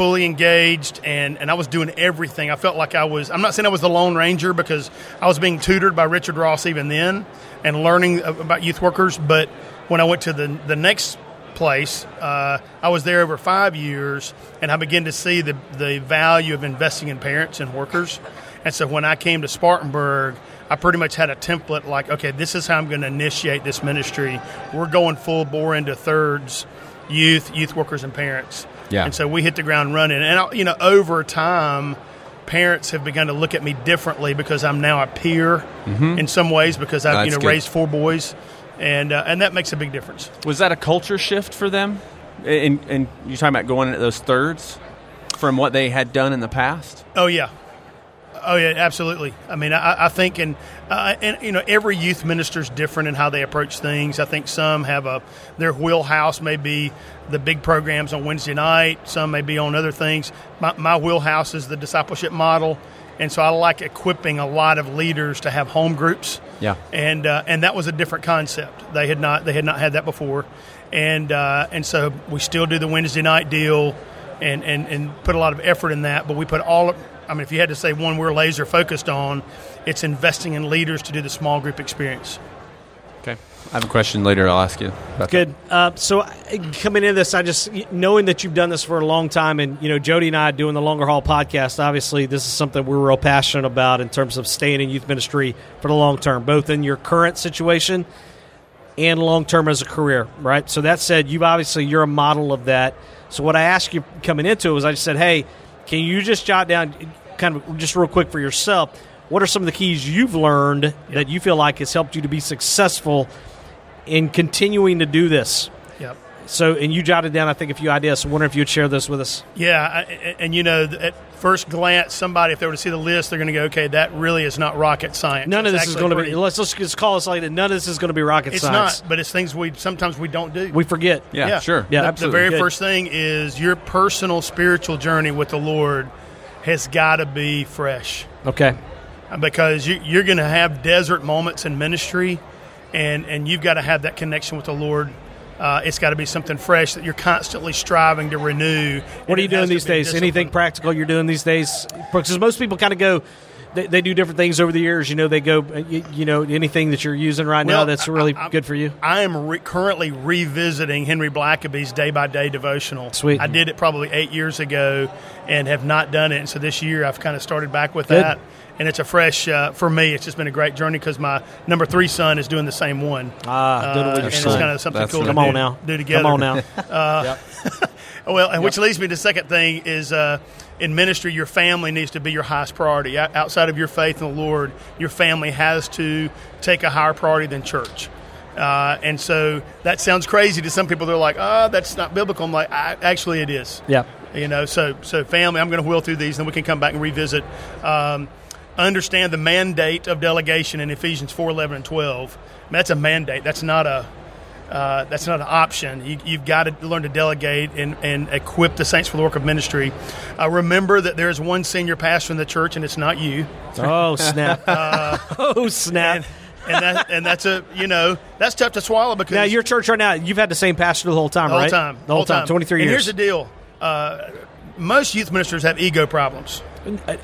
[SPEAKER 6] fully engaged and, and I was doing everything. I felt like I was, I'm not saying I was the Lone Ranger because I was being tutored by Richard Ross even then and learning about youth workers. But when I went to the, the next place, uh, I was there over five years and I began to see the, the value of investing in parents and workers. And so when I came to Spartanburg, I pretty much had a template like, okay, this is how I'm going to initiate this ministry. We're going full bore into thirds, youth, youth workers, and parents.
[SPEAKER 1] Yeah.
[SPEAKER 6] And so we hit the ground running. And, you know, over time, parents have begun to look at me differently because I'm now a peer in some ways because I've, you know,
[SPEAKER 1] good.
[SPEAKER 6] raised four boys. And, uh, and that makes a big difference.
[SPEAKER 1] was that a culture shift for them? And, and you're talking about going into those thirds from what they had done in the past?
[SPEAKER 6] Oh yeah, oh yeah, absolutely. I mean, I, I think, and uh, and you know, every youth minister is different in how they approach things. I think some have a their wheelhouse may be the big programs on Wednesday night. Some may be on other things. My, my wheelhouse is the discipleship model, and so I like equipping a lot of leaders to have home groups.
[SPEAKER 1] Yeah.
[SPEAKER 6] and uh, and that was a different concept. They had not they had not had that before, and uh, and so we still do the Wednesday night deal, and, and and put a lot of effort in that. But we put all. I mean, if you had to say one we're laser focused on, it's investing in leaders to do the small group experience.
[SPEAKER 1] Okay. I have a question later I'll ask you. About.
[SPEAKER 3] Good. Uh, so coming into this, I just knowing that you've done this for a long time, and you know Jody and I doing the Longer Haul podcast. Obviously, this is something we're real passionate about in terms of staying in youth ministry for the long term, both in your current situation and long term as a career. Right. So that said, you've obviously you're a model of that. So what I asked you coming into it was, I just said, hey, can you just jot down, kind of just real quick for yourself, what are some of the keys you've learned that you feel like has helped you to be successful in continuing to do this?
[SPEAKER 6] Yep.
[SPEAKER 3] So, and you jotted down, I think, a few ideas. So, I wonder if you'd share this with us.
[SPEAKER 6] Yeah, I, and, and you know, at first glance, somebody if they were to see the list, they're going to go, "Okay, that really is not rocket science."
[SPEAKER 3] None of
[SPEAKER 6] It's
[SPEAKER 3] this is
[SPEAKER 6] actually
[SPEAKER 3] going to be. Let's let's just call it like that. None of this is going to be rocket
[SPEAKER 6] It's
[SPEAKER 3] science.
[SPEAKER 6] It's not, but it's things we sometimes we don't do.
[SPEAKER 3] We forget.
[SPEAKER 1] Yeah, sure.
[SPEAKER 3] Yeah,
[SPEAKER 6] the,
[SPEAKER 3] absolutely.
[SPEAKER 6] The very
[SPEAKER 3] Good.
[SPEAKER 6] first thing is your personal spiritual journey with the Lord has got to be fresh
[SPEAKER 3] Okay.
[SPEAKER 6] Because you, you're going to have desert moments in ministry, and and you've got to have that connection with the Lord. Uh, it's got to be something fresh that you're constantly striving to renew.
[SPEAKER 3] What are you doing these days? Anything practical you're doing these days? Because most people kind of go. They, they do different things over the years. You know, they go. uh, You, you know, anything that you're using right now that's really
[SPEAKER 6] I-
[SPEAKER 3] good for you.
[SPEAKER 6] I am re- currently revisiting Henry Blackaby's Day by Day devotional.
[SPEAKER 3] Sweet.
[SPEAKER 6] I did it probably eight years ago and have not done it. And so this year I've kind of started back with
[SPEAKER 3] Good.
[SPEAKER 6] that. And it's a fresh, uh, for me, it's just been a great journey because my number three son is doing the same one.
[SPEAKER 3] Ah, doing it with
[SPEAKER 6] Uh,
[SPEAKER 3] your
[SPEAKER 6] and it's
[SPEAKER 3] son.
[SPEAKER 6] kind of something
[SPEAKER 1] That's
[SPEAKER 6] cool to
[SPEAKER 3] Come
[SPEAKER 6] do,
[SPEAKER 3] on now.
[SPEAKER 6] do together.
[SPEAKER 3] Come on now.
[SPEAKER 6] Well, and which leads me to the second thing is uh, in ministry, your family needs to be your highest priority. Outside of your faith in the Lord, your family has to take a higher priority than church. Uh, and so that sounds crazy to some people. They're like, "Oh, that's not biblical." I'm like, I, "Actually, it is."
[SPEAKER 3] Yeah.
[SPEAKER 6] You know, so so family. I'm going to wheel through these, and then we can come back and revisit. Um, understand the mandate of delegation in Ephesians 4, 11, and 12. That's a mandate. That's not a uh, that's not an option. You, you've got to learn to delegate and, and equip the saints for the work of ministry. Uh, remember that there's one senior pastor in the church, and it's not you.
[SPEAKER 3] Oh snap! oh snap!
[SPEAKER 6] And that and that's a you know that's tough to swallow because
[SPEAKER 3] Now your church right now, you've had the same pastor the whole time,
[SPEAKER 6] the whole
[SPEAKER 3] right?
[SPEAKER 6] time,
[SPEAKER 3] the whole time, twenty three
[SPEAKER 6] And
[SPEAKER 3] years.
[SPEAKER 6] here's the deal: uh, most youth ministers have ego problems.
[SPEAKER 3] I,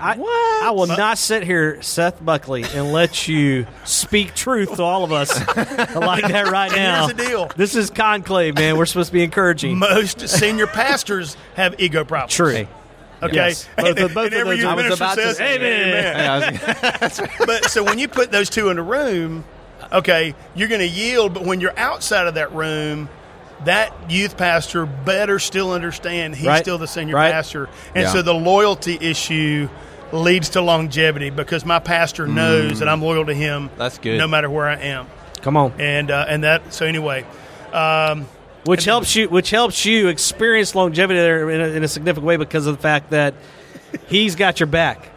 [SPEAKER 3] I will not sit here, Seth Buckley, and let you speak truth to all of us like that right now.
[SPEAKER 6] here's the deal.
[SPEAKER 3] This is conclave, man. We're supposed to be encouraging.
[SPEAKER 6] Most senior pastors have ego problems.
[SPEAKER 3] True.
[SPEAKER 6] Okay.
[SPEAKER 3] Yes. Both of- both of
[SPEAKER 6] every
[SPEAKER 3] those I was
[SPEAKER 6] minister
[SPEAKER 1] about to
[SPEAKER 6] says,
[SPEAKER 1] say
[SPEAKER 6] Amen.
[SPEAKER 1] Yeah, I was-
[SPEAKER 6] but so when you put those two in a room, okay, you're going to yield. But when you're outside of that room, that youth pastor better still understand he's
[SPEAKER 3] Right.
[SPEAKER 6] still the senior
[SPEAKER 3] Right.
[SPEAKER 6] pastor, and
[SPEAKER 1] Yeah.
[SPEAKER 6] so the loyalty issue leads to longevity because my pastor knows that I'm loyal to him.
[SPEAKER 1] That's good.
[SPEAKER 6] no matter where I am.
[SPEAKER 3] Come on.
[SPEAKER 6] and uh, and that. So anyway, um,
[SPEAKER 3] Which helps you, which helps you experience longevity there in a, in a significant way because of the fact that he's got your back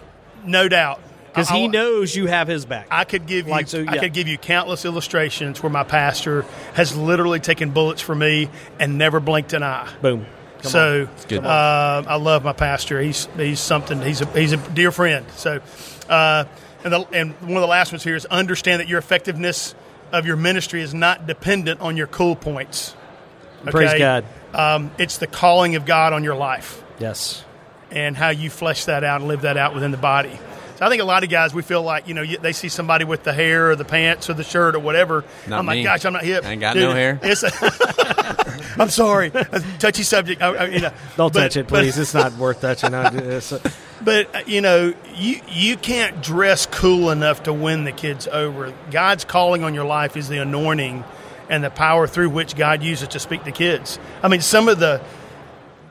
[SPEAKER 6] no doubt,
[SPEAKER 3] because he knows you have his back.
[SPEAKER 6] I could give you
[SPEAKER 3] Like, so,
[SPEAKER 6] I could give you countless illustrations where my pastor has literally taken bullets for me and never blinked an eye.
[SPEAKER 3] Boom. Come
[SPEAKER 6] so uh, I love my pastor. He's he's something. He's a he's a dear friend. So uh, and the, and one of the last ones here is understand that your effectiveness of your ministry is not dependent on your cool points.
[SPEAKER 3] Praise God.
[SPEAKER 6] Um, it's the calling of God on your life
[SPEAKER 3] Yes.
[SPEAKER 6] and how you flesh that out and live that out within the body. So I think a lot of guys we feel like you know they see somebody with the hair or the pants or the shirt or whatever.
[SPEAKER 1] Not
[SPEAKER 6] I'm
[SPEAKER 1] me.
[SPEAKER 6] like, gosh, I'm not hip.
[SPEAKER 1] I ain't got no hair.
[SPEAKER 6] it's a- I'm sorry, a touchy subject. I, I, you know,
[SPEAKER 3] Don't
[SPEAKER 6] but-
[SPEAKER 3] touch it,
[SPEAKER 6] but-
[SPEAKER 3] please. it's not worth touching. I- it's-
[SPEAKER 6] But uh, you know, you you can't dress cool enough to win the kids over. God's calling on your life is the anointing and the power through which God uses to speak to kids. I mean, some of the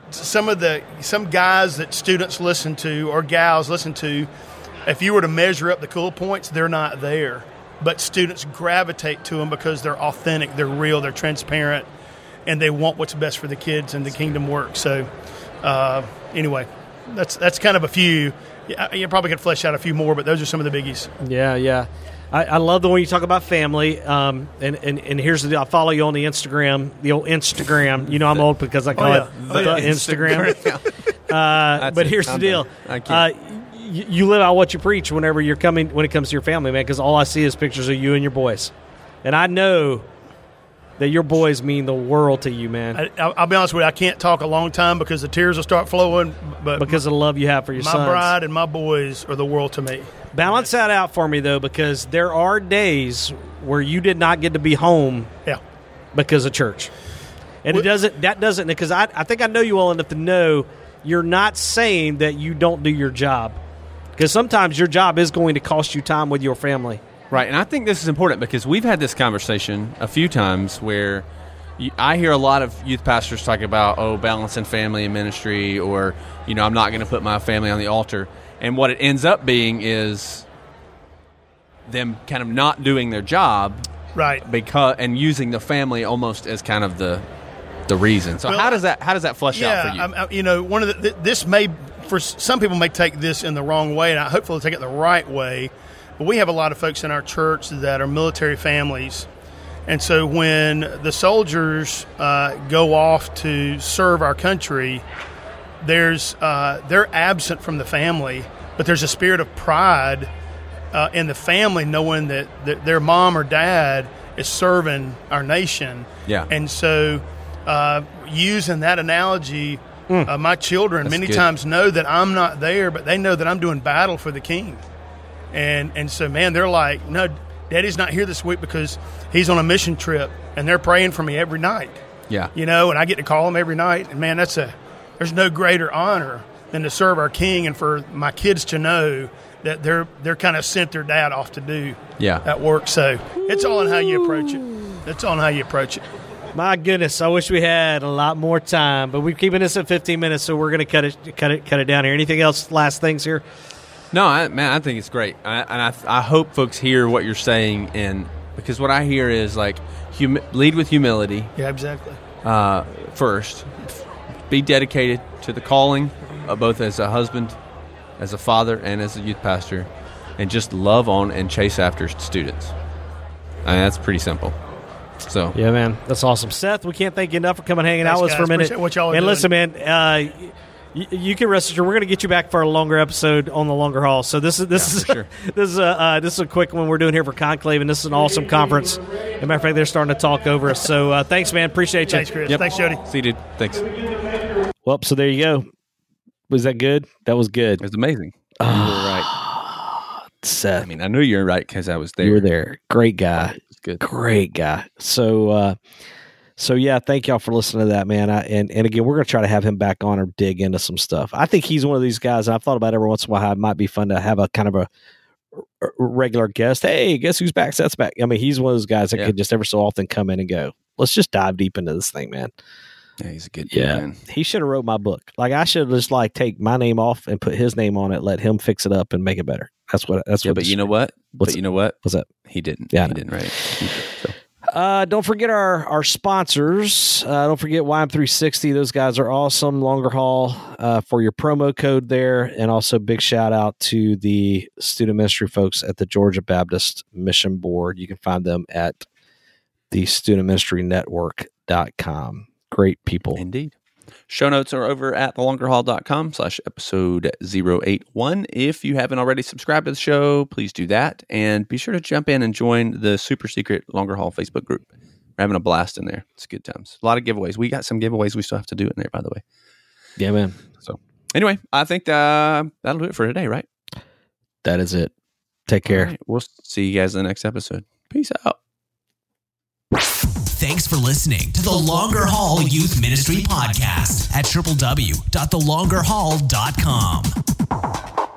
[SPEAKER 6] some of the some guys that students listen to or gals listen to, if you were to measure up the cool points, they're not there. But students gravitate to them because they're authentic, they're real, they're transparent, and they want what's best for the kids and the kingdom work. So, uh, anyway, that's that's kind of a few. Yeah, You probably could flesh out a few more, but those are some of the biggies.
[SPEAKER 3] Yeah, yeah. I, I love the way you talk about family. Um, and, and, and here's the deal. I follow you on the Instagram, the old Instagram. You know I'm old because I call
[SPEAKER 6] yeah.
[SPEAKER 3] it
[SPEAKER 6] Oh,
[SPEAKER 3] the
[SPEAKER 6] yeah.
[SPEAKER 3] Instagram. uh, but
[SPEAKER 1] it.
[SPEAKER 3] here's the deal.
[SPEAKER 1] I
[SPEAKER 3] Uh,
[SPEAKER 1] can't.
[SPEAKER 3] You, you live out what you preach whenever you're coming when it comes to your family, man. Because all I see is pictures of you and your boys, and I know that your boys mean the world to you, man,
[SPEAKER 6] I, I'll, I'll be honest with you. I can't talk a long time because the tears will start flowing. But
[SPEAKER 3] because of the love you have for your
[SPEAKER 6] my
[SPEAKER 3] sons.
[SPEAKER 6] bride and my boys are the world to me.
[SPEAKER 3] Balance that out for me though, because there are days where you did not get to be home
[SPEAKER 6] Yeah.
[SPEAKER 3] because of church. And it doesn't that doesn't because I, I think I know you well enough to know you're not saying that you don't do your job. Because sometimes your job is going to cost you time with your family.
[SPEAKER 1] Right, and I think this is important because we've had this conversation a few times where I hear a lot of youth pastors talk about oh balancing family and ministry, or you know I'm not going to put my family on the altar, and what it ends up being is them kind of not doing their job
[SPEAKER 6] Right.
[SPEAKER 1] because and using the family almost as kind of the the reason. So
[SPEAKER 6] Well,
[SPEAKER 1] how does that how does that flesh out for you?
[SPEAKER 6] I'm- I'm- you know, one of the th- this may for some people may take this in the wrong way, and I hopefully take it the right way. But we have a lot of folks in our church that are military families, and so when the soldiers uh, go off to serve our country, there's uh, they're absent from the family, but there's a spirit of pride uh, in the family knowing that, that their mom or dad is serving our nation.
[SPEAKER 1] Yeah.
[SPEAKER 6] And so, uh, using that analogy, uh, my children
[SPEAKER 1] That's
[SPEAKER 6] many
[SPEAKER 1] good.
[SPEAKER 6] times know that I'm not there, but they know that I'm doing battle for the king. And and so, man, they're like, no, Daddy's not here this week because he's on a mission trip, and they're praying for me every night
[SPEAKER 1] yeah,
[SPEAKER 6] you know, and I get to call them every night. And man, that's a there's no greater honor than to serve our King and for my kids to know that they're they're kind of sent their dad off to do
[SPEAKER 1] Yeah.
[SPEAKER 6] that work. So it's all in how you approach it. It's all in how you approach it.
[SPEAKER 3] My goodness, I wish we had a lot more time, but we're keeping this at 15 minutes, so we're going to cut it, cut it, cut it down here. Anything else? Last things here?
[SPEAKER 1] No, I, man, I think it's great, I, and I, I hope folks hear what you're saying, and because what I hear is like humi- lead with humility
[SPEAKER 6] Yeah, exactly.
[SPEAKER 1] uh, first, be dedicated to the calling, uh, both as a husband, as a father, and as a youth pastor, and just love on and chase after students. I mean, that's pretty simple. So
[SPEAKER 3] Yeah, man, that's awesome. Seth, we can't thank you enough for coming hanging
[SPEAKER 6] Thanks,
[SPEAKER 3] out with us for a minute.
[SPEAKER 6] What y'all are
[SPEAKER 3] and
[SPEAKER 6] doing.
[SPEAKER 3] listen, man, uh, y- you can rest assured we're going to get you back for a longer episode on the longer haul. So this is this
[SPEAKER 1] Yeah,
[SPEAKER 3] is
[SPEAKER 1] sure.
[SPEAKER 3] this is a uh, this is a quick one we're doing here for Conclave, and this is an awesome conference. As a matter of fact, they're starting to talk over us. So uh, thanks, man. Appreciate you.
[SPEAKER 6] Thanks, Chris.
[SPEAKER 1] Yep.
[SPEAKER 6] Thanks, Jody.
[SPEAKER 1] see, you, dude, thanks.
[SPEAKER 7] Well, so there you go. Was that good? That was good.
[SPEAKER 1] was amazing. you were right.
[SPEAKER 7] Seth,
[SPEAKER 1] I mean, I knew you were right because I was there.
[SPEAKER 7] you were there. Great guy.
[SPEAKER 1] It was good.
[SPEAKER 7] Great guy. So, uh, so yeah, thank y'all for listening to that, man. I, and and again, we're gonna try to have him back on or dig into some stuff. I think he's one of these guys. And I've thought about every once in a while how it might be fun to have a kind of a r- regular guest. Hey, guess who's back? Seth's back. I mean, he's one of those guys that
[SPEAKER 1] Yeah.
[SPEAKER 7] could just ever so often come in and go. Let's just dive deep into this thing, man.
[SPEAKER 1] Yeah, he's a good
[SPEAKER 7] Yeah.
[SPEAKER 1] man.
[SPEAKER 7] He should have wrote my book. Like I should just like take my name off and put his name on it. Let him fix it up and make it better. That's what. That's
[SPEAKER 1] Yeah,
[SPEAKER 7] what.
[SPEAKER 1] but you know what?
[SPEAKER 3] What's
[SPEAKER 1] but you know what?
[SPEAKER 3] What's that?
[SPEAKER 1] He didn't.
[SPEAKER 3] Yeah,
[SPEAKER 1] he didn't write it. So,
[SPEAKER 3] Uh, don't forget our our sponsors. Uh, don't forget YM360. Those guys are awesome. Longer haul uh, for your promo code there, and also big shout out to the student ministry folks at the Georgia Baptist Mission Board. You can find them at the studentministrynetwork.com. Great people.
[SPEAKER 1] Indeed. Show notes are over at thelongerhaul.com slash episode 081. If you haven't already subscribed to the show, please do that. And be sure to jump in and join the super secret Longer Haul Facebook group. We're having a blast in there. It's good times. A lot of giveaways. We got some giveaways we still have to do in there, by the way.
[SPEAKER 3] Yeah, man.
[SPEAKER 1] So anyway, I think uh, that'll do it for today, right?
[SPEAKER 3] That is it. Take care.
[SPEAKER 1] Right. We'll see you guys in the next episode. Peace out.
[SPEAKER 2] Thanks for listening to the Longer Haul Youth Ministry Podcast at www.thelongerhaul.com.